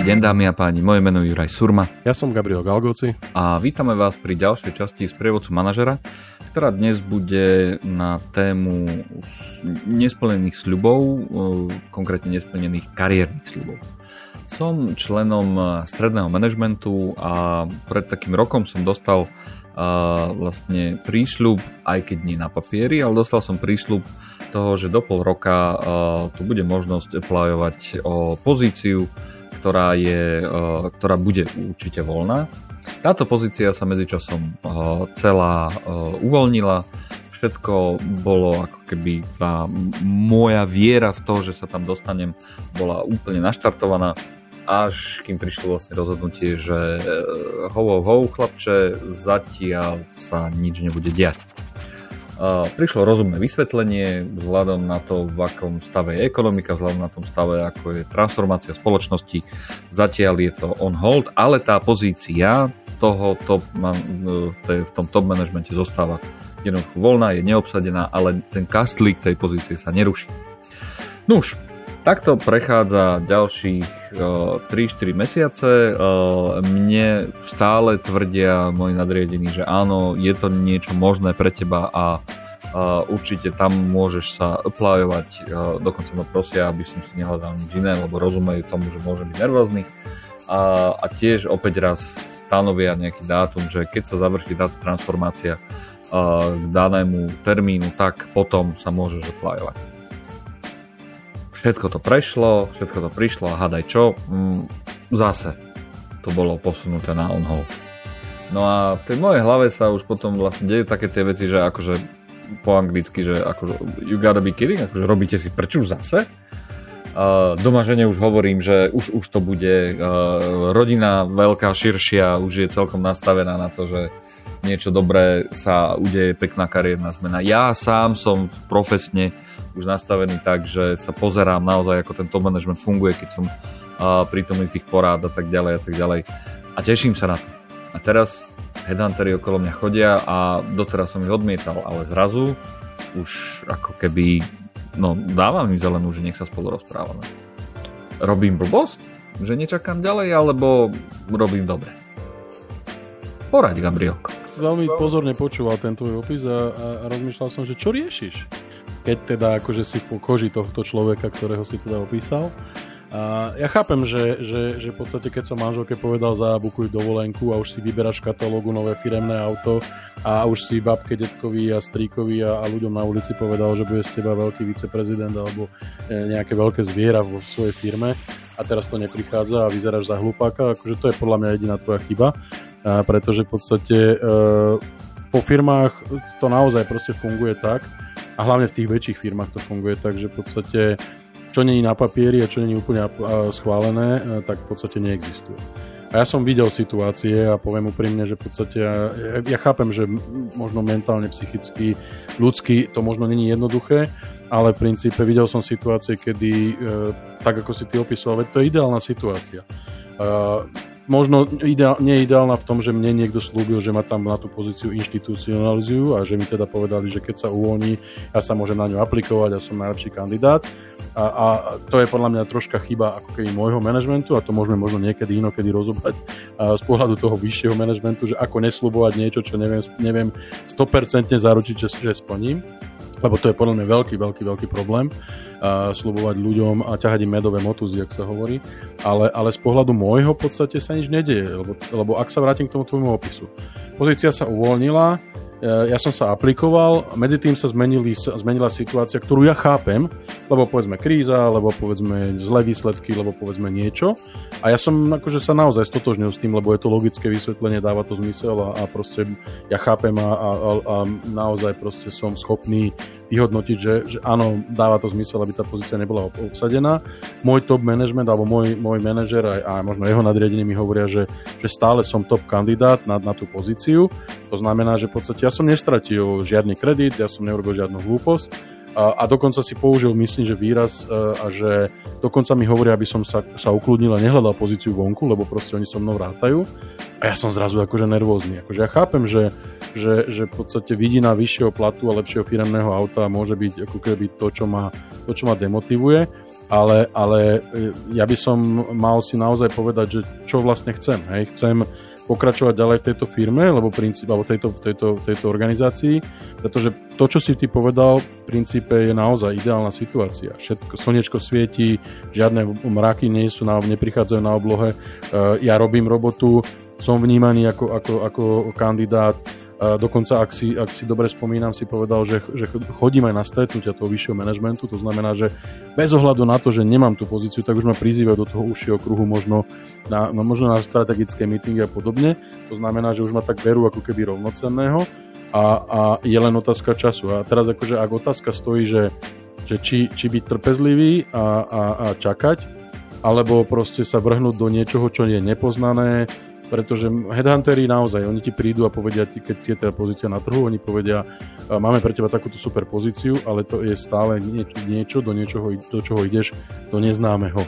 Dobrý deň dámy a páni, moje meno je Juraj Surma. Ja som Gabriel Galgoci. A vítame vás pri ďalšej časti z prievodcu manažera, ktorá dnes bude na tému nesplnených sľubov, e, konkrétne nesplnených kariérnych sľubov. Som členom stredného manažmentu a pred takým rokom som dostal uh, vlastne prísľub, aj keď nie na papieri, ale dostal som prísľub toho, že do pol roka uh, tu bude možnosť aplyovať o pozíciu, ktorá, je, uh, ktorá bude určite voľná. Táto pozícia sa medzičasom uh, celá uh, uvoľnila, všetko bolo ako keby tá moja viera v to, že sa tam dostanem, bola úplne naštartovaná až kým prišlo vlastne rozhodnutie, že ho, ho, ho, chlapče, zatiaľ sa nič nebude diať. Prišlo rozumné vysvetlenie vzhľadom na to, v akom stave je ekonomika, vzhľadom na tom stave, ako je transformácia spoločnosti. Zatiaľ je to on hold, ale tá pozícia toho top, v tom top managemente zostáva jednoducho voľná, je neobsadená, ale ten kastlík tej pozície sa neruší. Nuž, Takto prechádza ďalších 3-4 mesiace. Mne stále tvrdia moji nadriadení, že áno, je to niečo možné pre teba a určite tam môžeš sa applyovať. Dokonca ma prosia, aby som si nehľadal nič iné, lebo rozumejú tomu, že môžem byť nervózny. A, a tiež opäť raz stanovia nejaký dátum, že keď sa završí táto transformácia k danému termínu, tak potom sa môžeš applyovať. Všetko to prešlo, všetko to prišlo a hádaj čo, mm, zase to bolo posunuté na on hold. No a v tej mojej hlave sa už potom vlastne dejú také tie veci, že akože po anglicky, že akože you gotta be kidding, akože robíte si prču zase. Uh, doma žene už hovorím, že už, už to bude uh, rodina veľká, širšia, už je celkom nastavená na to, že niečo dobré sa udeje, pekná kariérna zmena. Ja sám som profesne už nastavený tak, že sa pozerám naozaj, ako ten top management funguje, keď som uh, prítomný tých porád a tak ďalej a tak ďalej. A teším sa na to. A teraz headhuntery okolo mňa chodia a doteraz som ich odmietal, ale zrazu už ako keby, no dávam im zelenú, že nech sa spolu rozprávame. Robím blbosť? Že nečakám ďalej, alebo robím dobre? Poraď, Gabrielko. Veľmi pozorne počúval ten tvoj opis a, a, rozmýšľal som, že čo riešiš? Keď teda akože si po koži tohto človeka, ktorého si teda opísal. A ja chápem, že, že, že v podstate keď som manželke povedal zabukuj dovolenku a už si vyberáš v katalógu nové firemné auto a už si babke, detkovi a stríkovi a, a ľuďom na ulici povedal, že bude z teba veľký viceprezident alebo e, nejaké veľké zviera vo svojej firme a teraz to neprichádza a vyzeráš za hlupáka, akože to je podľa mňa jediná tvoja chyba, a pretože v podstate e, po firmách to naozaj proste funguje tak, a hlavne v tých väčších firmách to funguje tak, že v podstate čo není na papieri a čo není úplne schválené, e, tak v podstate neexistuje. A ja som videl situácie a poviem úprimne, že v podstate ja, ja chápem, že možno mentálne, psychicky, ľudsky to možno není jednoduché, ale v princípe videl som situácie, kedy, e, tak ako si ty opisoval, veď to je ideálna situácia. E, možno ideál, nie ideálna v tom, že mne niekto slúbil, že ma tam na tú pozíciu inštitucionalizujú a že mi teda povedali, že keď sa uvoľní, ja sa môžem na ňu aplikovať a som najlepší kandidát. A, a to je podľa mňa troška chyba ako keby môjho manažmentu a to môžeme možno niekedy inokedy rozobrať z pohľadu toho vyššieho manažmentu, že ako neslubovať niečo, čo neviem, neviem 100% zaručiť, že, že splním lebo to je podľa mňa veľký, veľký, veľký problém uh, slubovať ľuďom a ťahať im medové motúzy, ak sa hovorí, ale, ale z pohľadu môjho v podstate sa nič nedieje, lebo, lebo ak sa vrátim k tomu tvojmu opisu. Pozícia sa uvoľnila, ja som sa aplikoval, medzi tým sa zmenili, zmenila situácia, ktorú ja chápem, lebo povedzme kríza, lebo povedzme zlé výsledky, lebo povedzme niečo. A ja som akože sa naozaj stotožnil s tým, lebo je to logické vysvetlenie, dáva to zmysel a, a proste ja chápem a, a, a naozaj proste som schopný vyhodnotiť, že, že áno, dáva to zmysel, aby tá pozícia nebola obsadená. Môj top management alebo môj, môj manažer a, a možno jeho nadriadení mi hovoria, že, že stále som top kandidát na, na tú pozíciu. To znamená, že v podstate ja som nestratil žiadny kredit, ja som neurobil žiadnu hlúposť a, a dokonca si použil, myslím, že výraz a, a že dokonca mi hovoria, aby som sa, sa ukludnil a nehľadal pozíciu vonku, lebo proste oni so mnou rátajú a ja som zrazu akože nervózny. Akože ja chápem, že že, že v podstate vidina vyššieho platu a lepšieho firemného auta môže byť ako keby to, čo ma, to, čo ma demotivuje, ale, ale e, ja by som mal si naozaj povedať, že čo vlastne chcem. Hej? Chcem pokračovať ďalej v tejto firme, alebo princíp, alebo tejto, tejto, tejto organizácii, pretože to, čo si ty povedal, v princípe je naozaj ideálna situácia. Všetko, slnečko svieti, žiadne mraky nie sú na, neprichádzajú na oblohe, uh, ja robím robotu, som vnímaný ako, ako, ako kandidát, dokonca, ak si, ak si dobre spomínam, si povedal, že, že chodím aj na stretnutia toho vyššieho manažmentu, to znamená, že bez ohľadu na to, že nemám tú pozíciu, tak už ma prizývajú do toho užšieho kruhu možno na, no, možno na strategické meetingy a podobne. To znamená, že už ma tak berú ako keby rovnocenného a, a je len otázka času. A teraz akože ak otázka stojí, že, že či, či byť trpezlivý a, a, a čakať, alebo proste sa vrhnúť do niečoho, čo je nepoznané, pretože headhunteri naozaj, oni ti prídu a povedia keď je tá pozícia na trhu, oni povedia, máme pre teba takúto super pozíciu, ale to je stále niečo, niečo do niečoho, do čoho ideš, do neznámeho.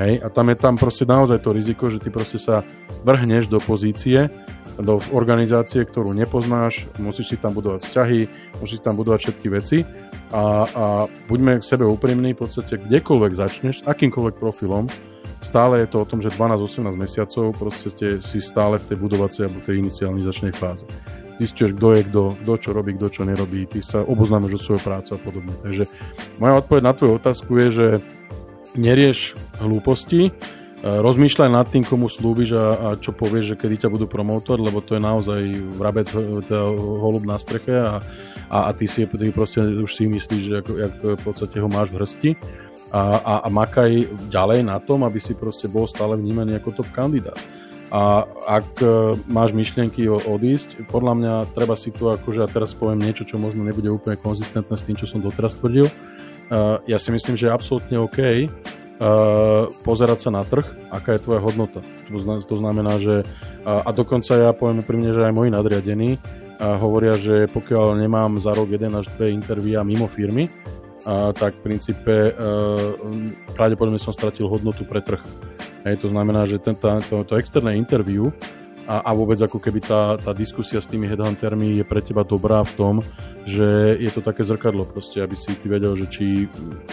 Hej? A tam je tam proste naozaj to riziko, že ty proste sa vrhneš do pozície, do organizácie, ktorú nepoznáš, musíš si tam budovať vzťahy, musíš tam budovať všetky veci a, a buďme k sebe úprimní, v podstate kdekoľvek začneš, akýmkoľvek profilom, stále je to o tom, že 12-18 mesiacov proste si stále v tej budovacej alebo tej inicializačnej fáze. Zistuješ, kto je kto, kto čo robí, kto čo nerobí, ty sa oboznámeš o svoju prácu a podobne. Takže moja odpoveď na tvoju otázku je, že nerieš hlúposti, rozmýšľaj nad tým, komu slúbiš a, a čo povieš, že kedy ťa budú promotovať, lebo to je naozaj vrabec teda holub na streche a, a, a ty si ty proste už si myslíš, že ako, jak v podstate ho máš v hrsti a, a, a makaj ďalej na tom, aby si proste bol stále vnímaný ako top kandidát. A ak uh, máš myšlienky o odísť, podľa mňa treba si tu akože, a teraz poviem niečo, čo možno nebude úplne konzistentné s tým, čo som doteraz tvrdil, uh, ja si myslím, že je absolútne OK uh, pozerať sa na trh, aká je tvoja hodnota. To, znamená, že uh, a dokonca ja poviem úprimne, že aj moji nadriadení hovoria, že pokiaľ nemám za rok 1 až 2 intervíja mimo firmy, a, tak v princípe e, pravdepodobne som stratil hodnotu pre trh. Hej, to znamená, že tento, to, to externé interview a, a vôbec ako keby tá, tá diskusia s tými headhuntermi je pre teba dobrá v tom, že je to také zrkadlo proste, aby si ty vedel, že či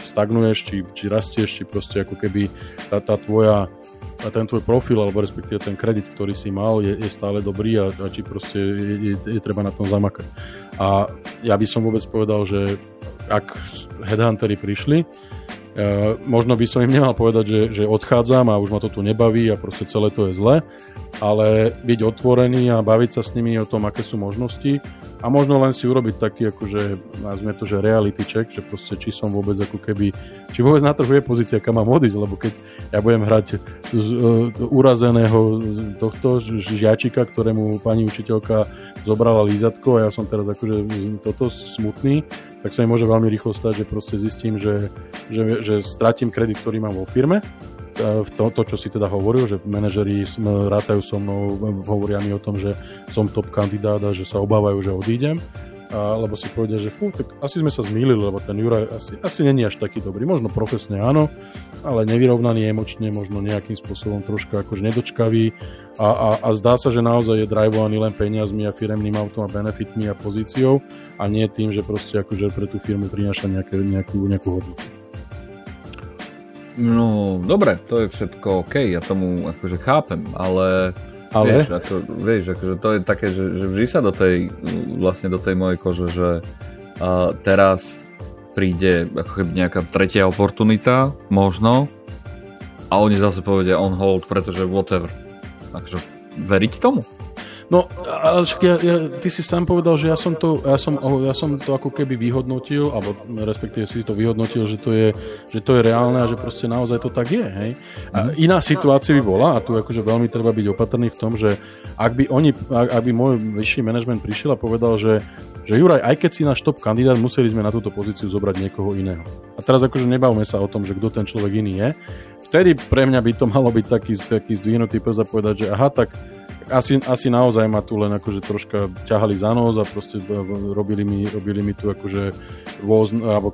stagnuješ, či, či rastieš, či proste ako keby tá, tá tvoja a ten tvoj profil, alebo respektíve ten kredit, ktorý si mal, je, je stále dobrý a, a či proste je, je, je treba na tom zamakať. A ja by som vôbec povedal, že ak headhuntery prišli. Uh, možno by som im nemal povedať, že, že odchádzam a už ma to tu nebaví a proste celé to je zle, ale byť otvorený a baviť sa s nimi o tom, aké sú možnosti a možno len si urobiť taký, akože, nazvime to, že reality check, že proste či som vôbec ako keby, či vôbec na trhu je pozícia, kam mám odísť, lebo keď ja budem hrať z, uh, urazeného tohto žiačika, ktorému pani učiteľka zobrala lízatko a ja som teraz akože toto smutný, tak sa mi môže veľmi rýchlo stať, že proste zistím, že, že, že stratím kredit, ktorý mám vo firme, e, to, to, čo si teda hovoril, že manažeri rátajú so mnou, hovoria mi o tom, že som top kandidát a že sa obávajú, že odídem alebo si povedia, že fú, tak asi sme sa zmýlili, lebo ten Juraj asi, asi není až taký dobrý. Možno profesne áno, ale nevyrovnaný emočne, možno nejakým spôsobom troška akože nedočkavý a, a, a zdá sa, že naozaj je drivovaný len peniazmi a firemným autom a benefitmi a pozíciou a nie tým, že proste akože pre tú firmu prináša nejaké, nejakú, nejakú hodnotu. No, dobre, to je všetko OK, ja tomu akože chápem, ale ale... Vieš, ako, vieš akože to je také, že, že vždy sa do tej, vlastne do tej mojej kože, že uh, teraz príde ako keby nejaká tretia oportunita, možno, a oni zase povedia on hold, pretože whatever. Takže veriť tomu? No, ale ja, ja, ty si sám povedal, že ja som, to, ja, som, ja som to ako keby vyhodnotil, alebo respektíve si to vyhodnotil, že to je, že to je reálne a že proste naozaj to tak je. Hej? A mhm. iná situácia by bola, a tu akože veľmi treba byť opatrný v tom, že ak by, oni, ak, ak by môj vyšší manažment prišiel a povedal, že, že Juraj, aj keď si náš top kandidát, museli sme na túto pozíciu zobrať niekoho iného. A teraz akože nebavme sa o tom, že kto ten človek iný je. Vtedy pre mňa by to malo byť taký, taký zdvihnutý pes a povedať, že aha, tak asi, asi naozaj ma tu len akože troška ťahali za nos a proste robili mi, robili mi tu akože voz, alebo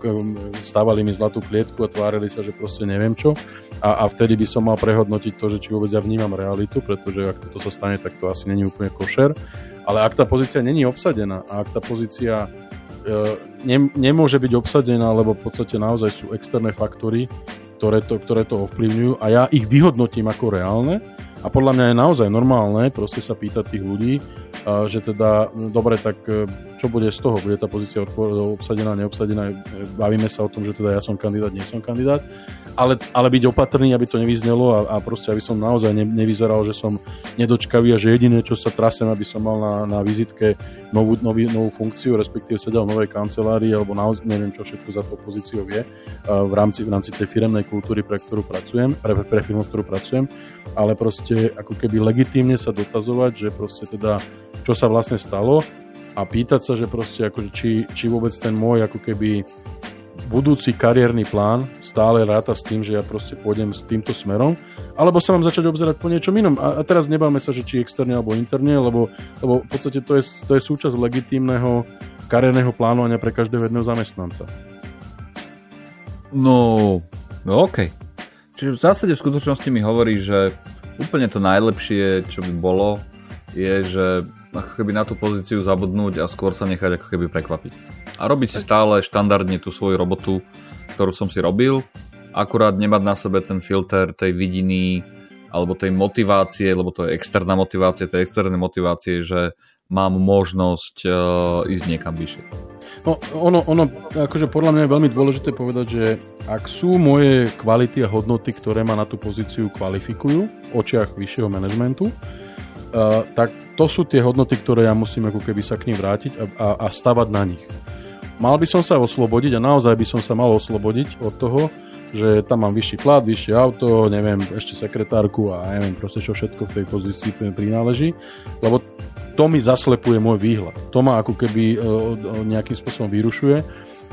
stávali mi zlatú klietku a tvárili sa, že proste neviem čo. A, a vtedy by som mal prehodnotiť to, že či vôbec ja vnímam realitu, pretože ak toto sa stane, tak to asi není úplne košer. Ale ak tá pozícia není obsadená a ak tá pozícia e, ne, nemôže byť obsadená, lebo v podstate naozaj sú externé faktory, ktoré to, ktoré to ovplyvňujú a ja ich vyhodnotím ako reálne a podľa mňa je naozaj normálne proste sa pýtať tých ľudí, že teda, dobre, tak e, čo bude z toho? Bude tá pozícia obsadená, neobsadená? Bavíme sa o tom, že teda ja som kandidát, nie som kandidát ale, ale byť opatrný, aby to nevyznelo a, a proste, aby som naozaj ne, nevyzeral, že som nedočkavý a že jediné, čo sa trasem, aby som mal na, na vizitke novú, nový, novú funkciu, respektíve sedel v novej kancelárii, alebo naozaj neviem, čo všetko za to pozíciou je v rámci, v rámci tej firemnej kultúry, pre ktorú pracujem, pre, pre firmu, ktorú pracujem, ale proste ako keby legitímne sa dotazovať, že proste teda, čo sa vlastne stalo a pýtať sa, že proste akože či, či vôbec ten môj ako keby budúci kariérny plán stále ráta s tým, že ja proste pôjdem s týmto smerom, alebo sa mám začať obzerať po niečom inom. A, a teraz nebáme sa, že či externe alebo interne, lebo, lebo v podstate to je, to je súčasť legitímneho kariérneho plánovania pre každého jedného zamestnanca. No, no OK. Čiže v zásade v skutočnosti mi hovorí, že úplne to najlepšie, čo by bolo, je, že ako keby na tú pozíciu zabudnúť a skôr sa nechať ako keby prekvapiť. A robiť si stále štandardne tú svoju robotu, ktorú som si robil, akurát nemať na sebe ten filter tej vidiny alebo tej motivácie, lebo to je externá motivácia, tej externé motivácie, že mám možnosť uh, ísť niekam vyššie. No, ono, ono, akože podľa mňa je veľmi dôležité povedať, že ak sú moje kvality a hodnoty, ktoré ma na tú pozíciu kvalifikujú v očiach vyššieho manažmentu, tak to sú tie hodnoty, ktoré ja musím ako keby sa k ním vrátiť a, a, a stavať na nich mal by som sa oslobodiť a naozaj by som sa mal oslobodiť od toho, že tam mám vyšší plat, vyššie auto, neviem, ešte sekretárku a neviem proste čo všetko v tej pozícii prináleží, lebo to mi zaslepuje môj výhľad. To ma ako keby e, nejakým spôsobom vyrušuje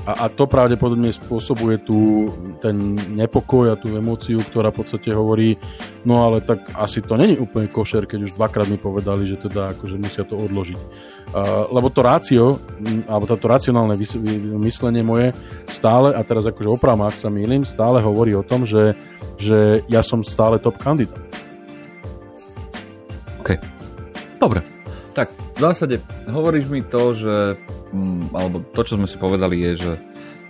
a, a to pravdepodobne spôsobuje tú, ten nepokoj a tú emóciu, ktorá v podstate hovorí, no ale tak asi to není úplne košer, keď už dvakrát mi povedali, že teda akože musia to odložiť. Uh, lebo to rácio, alebo toto racionálne myslenie moje stále, a teraz akože opravám, ak sa mýlim, stále hovorí o tom, že, že ja som stále top kandidát. OK. Dobre. Tak, v zásade hovoríš mi to, že Mm, alebo to, čo sme si povedali, je, že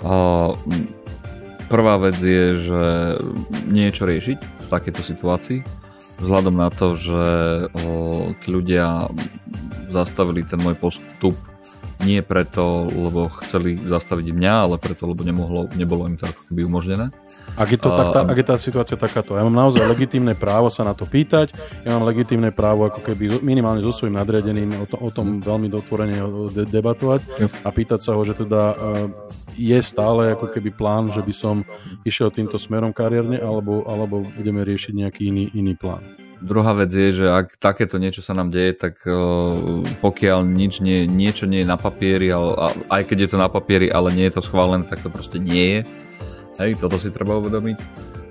mm, prvá vec je, že niečo riešiť v takejto situácii, vzhľadom na to, že tí ľudia zastavili ten môj postup nie preto, lebo chceli zastaviť mňa, ale preto, lebo nemohlo, nebolo im to ako keby umožnené. Ak je, to tak, tá, ak je tá situácia takáto, ja mám naozaj legitímne právo sa na to pýtať, ja mám legitímne právo ako keby minimálne so svojím nadriadeným o, to, o tom veľmi dotvorene de- debatovať a pýtať sa ho, že teda uh, je stále ako keby plán, že by som išiel týmto smerom kariérne, alebo, alebo budeme riešiť nejaký iný, iný plán. Druhá vec je, že ak takéto niečo sa nám deje, tak pokiaľ nič nie, niečo nie je na papieri, ale, aj keď je to na papieri, ale nie je to schválené, tak to proste nie je. Hej, toto si treba uvedomiť.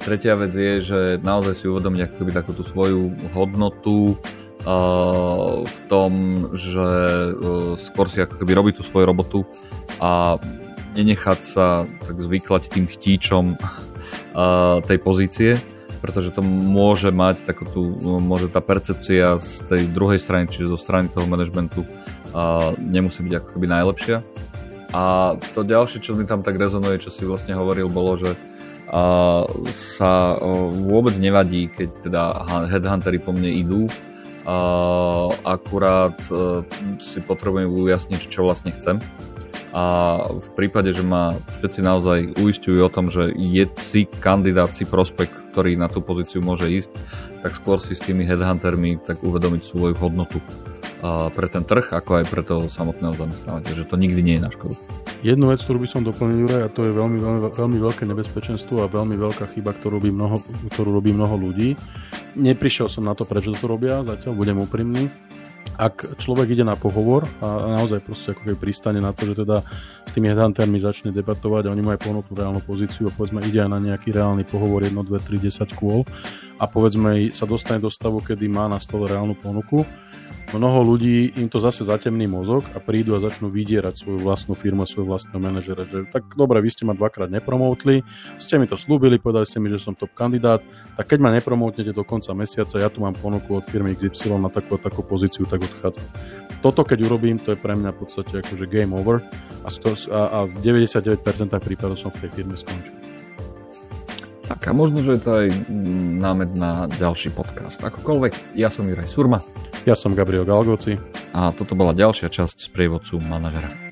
Tretia vec je, že naozaj si uvedomiť ako keby takú tú svoju hodnotu uh, v tom, že uh, skôr si ako keby robí tú svoju robotu a nenechať sa tak zvyklať tým chtíčom uh, tej pozície, pretože to môže mať takú tú, môže tá percepcia z tej druhej strany, čiže zo strany toho manažmentu nemusí byť ako keby najlepšia. A to ďalšie, čo mi tam tak rezonuje, čo si vlastne hovoril, bolo, že a sa vôbec nevadí, keď teda headhuntery po mne idú, a akurát e, si potrebujem ujasniť, čo vlastne chcem a v prípade, že ma všetci naozaj uistujú o tom, že je si kandidát, si prospekt, ktorý na tú pozíciu môže ísť, tak skôr si s tými headhuntermi tak uvedomiť svoju hodnotu pre ten trh, ako aj pre toho samotného zamestnávateľa, že to nikdy nie je na škodu. Jednu vec, ktorú by som doplnil, Juraj, a to je veľmi, veľmi, veľmi veľké nebezpečenstvo a veľmi veľká chyba, ktorú robí mnoho, ktorú robí mnoho ľudí. Neprišiel som na to, prečo to robia, zatiaľ budem úprimný ak človek ide na pohovor a naozaj proste ako keby pristane na to, že teda s tými headhuntermi začne debatovať a oni mu aj ponúknú reálnu pozíciu a povedzme ide aj na nejaký reálny pohovor 1, 2, 3, 10 kôl a povedzme sa dostane do stavu, kedy má na stole reálnu ponuku, mnoho ľudí im to zase zatemný mozog a prídu a začnú vydierať svoju vlastnú firmu a svojho vlastného manažera. Že, tak dobre, vy ste ma dvakrát nepromotli, ste mi to slúbili, povedali ste mi, že som top kandidát, tak keď ma nepromotnete do konca mesiaca, ja tu mám ponuku od firmy XY na takú, takú pozíciu, tak odchádzam. Toto keď urobím, to je pre mňa v podstate akože game over a, a, a v 99% prípadov som v tej firme skončil. Tak a možno, že je to aj námed na ďalší podcast. Akokoľvek, ja som Juraj Surma. Ja som Gabriel Galgoci. A toto bola ďalšia časť z prievodcu manažera.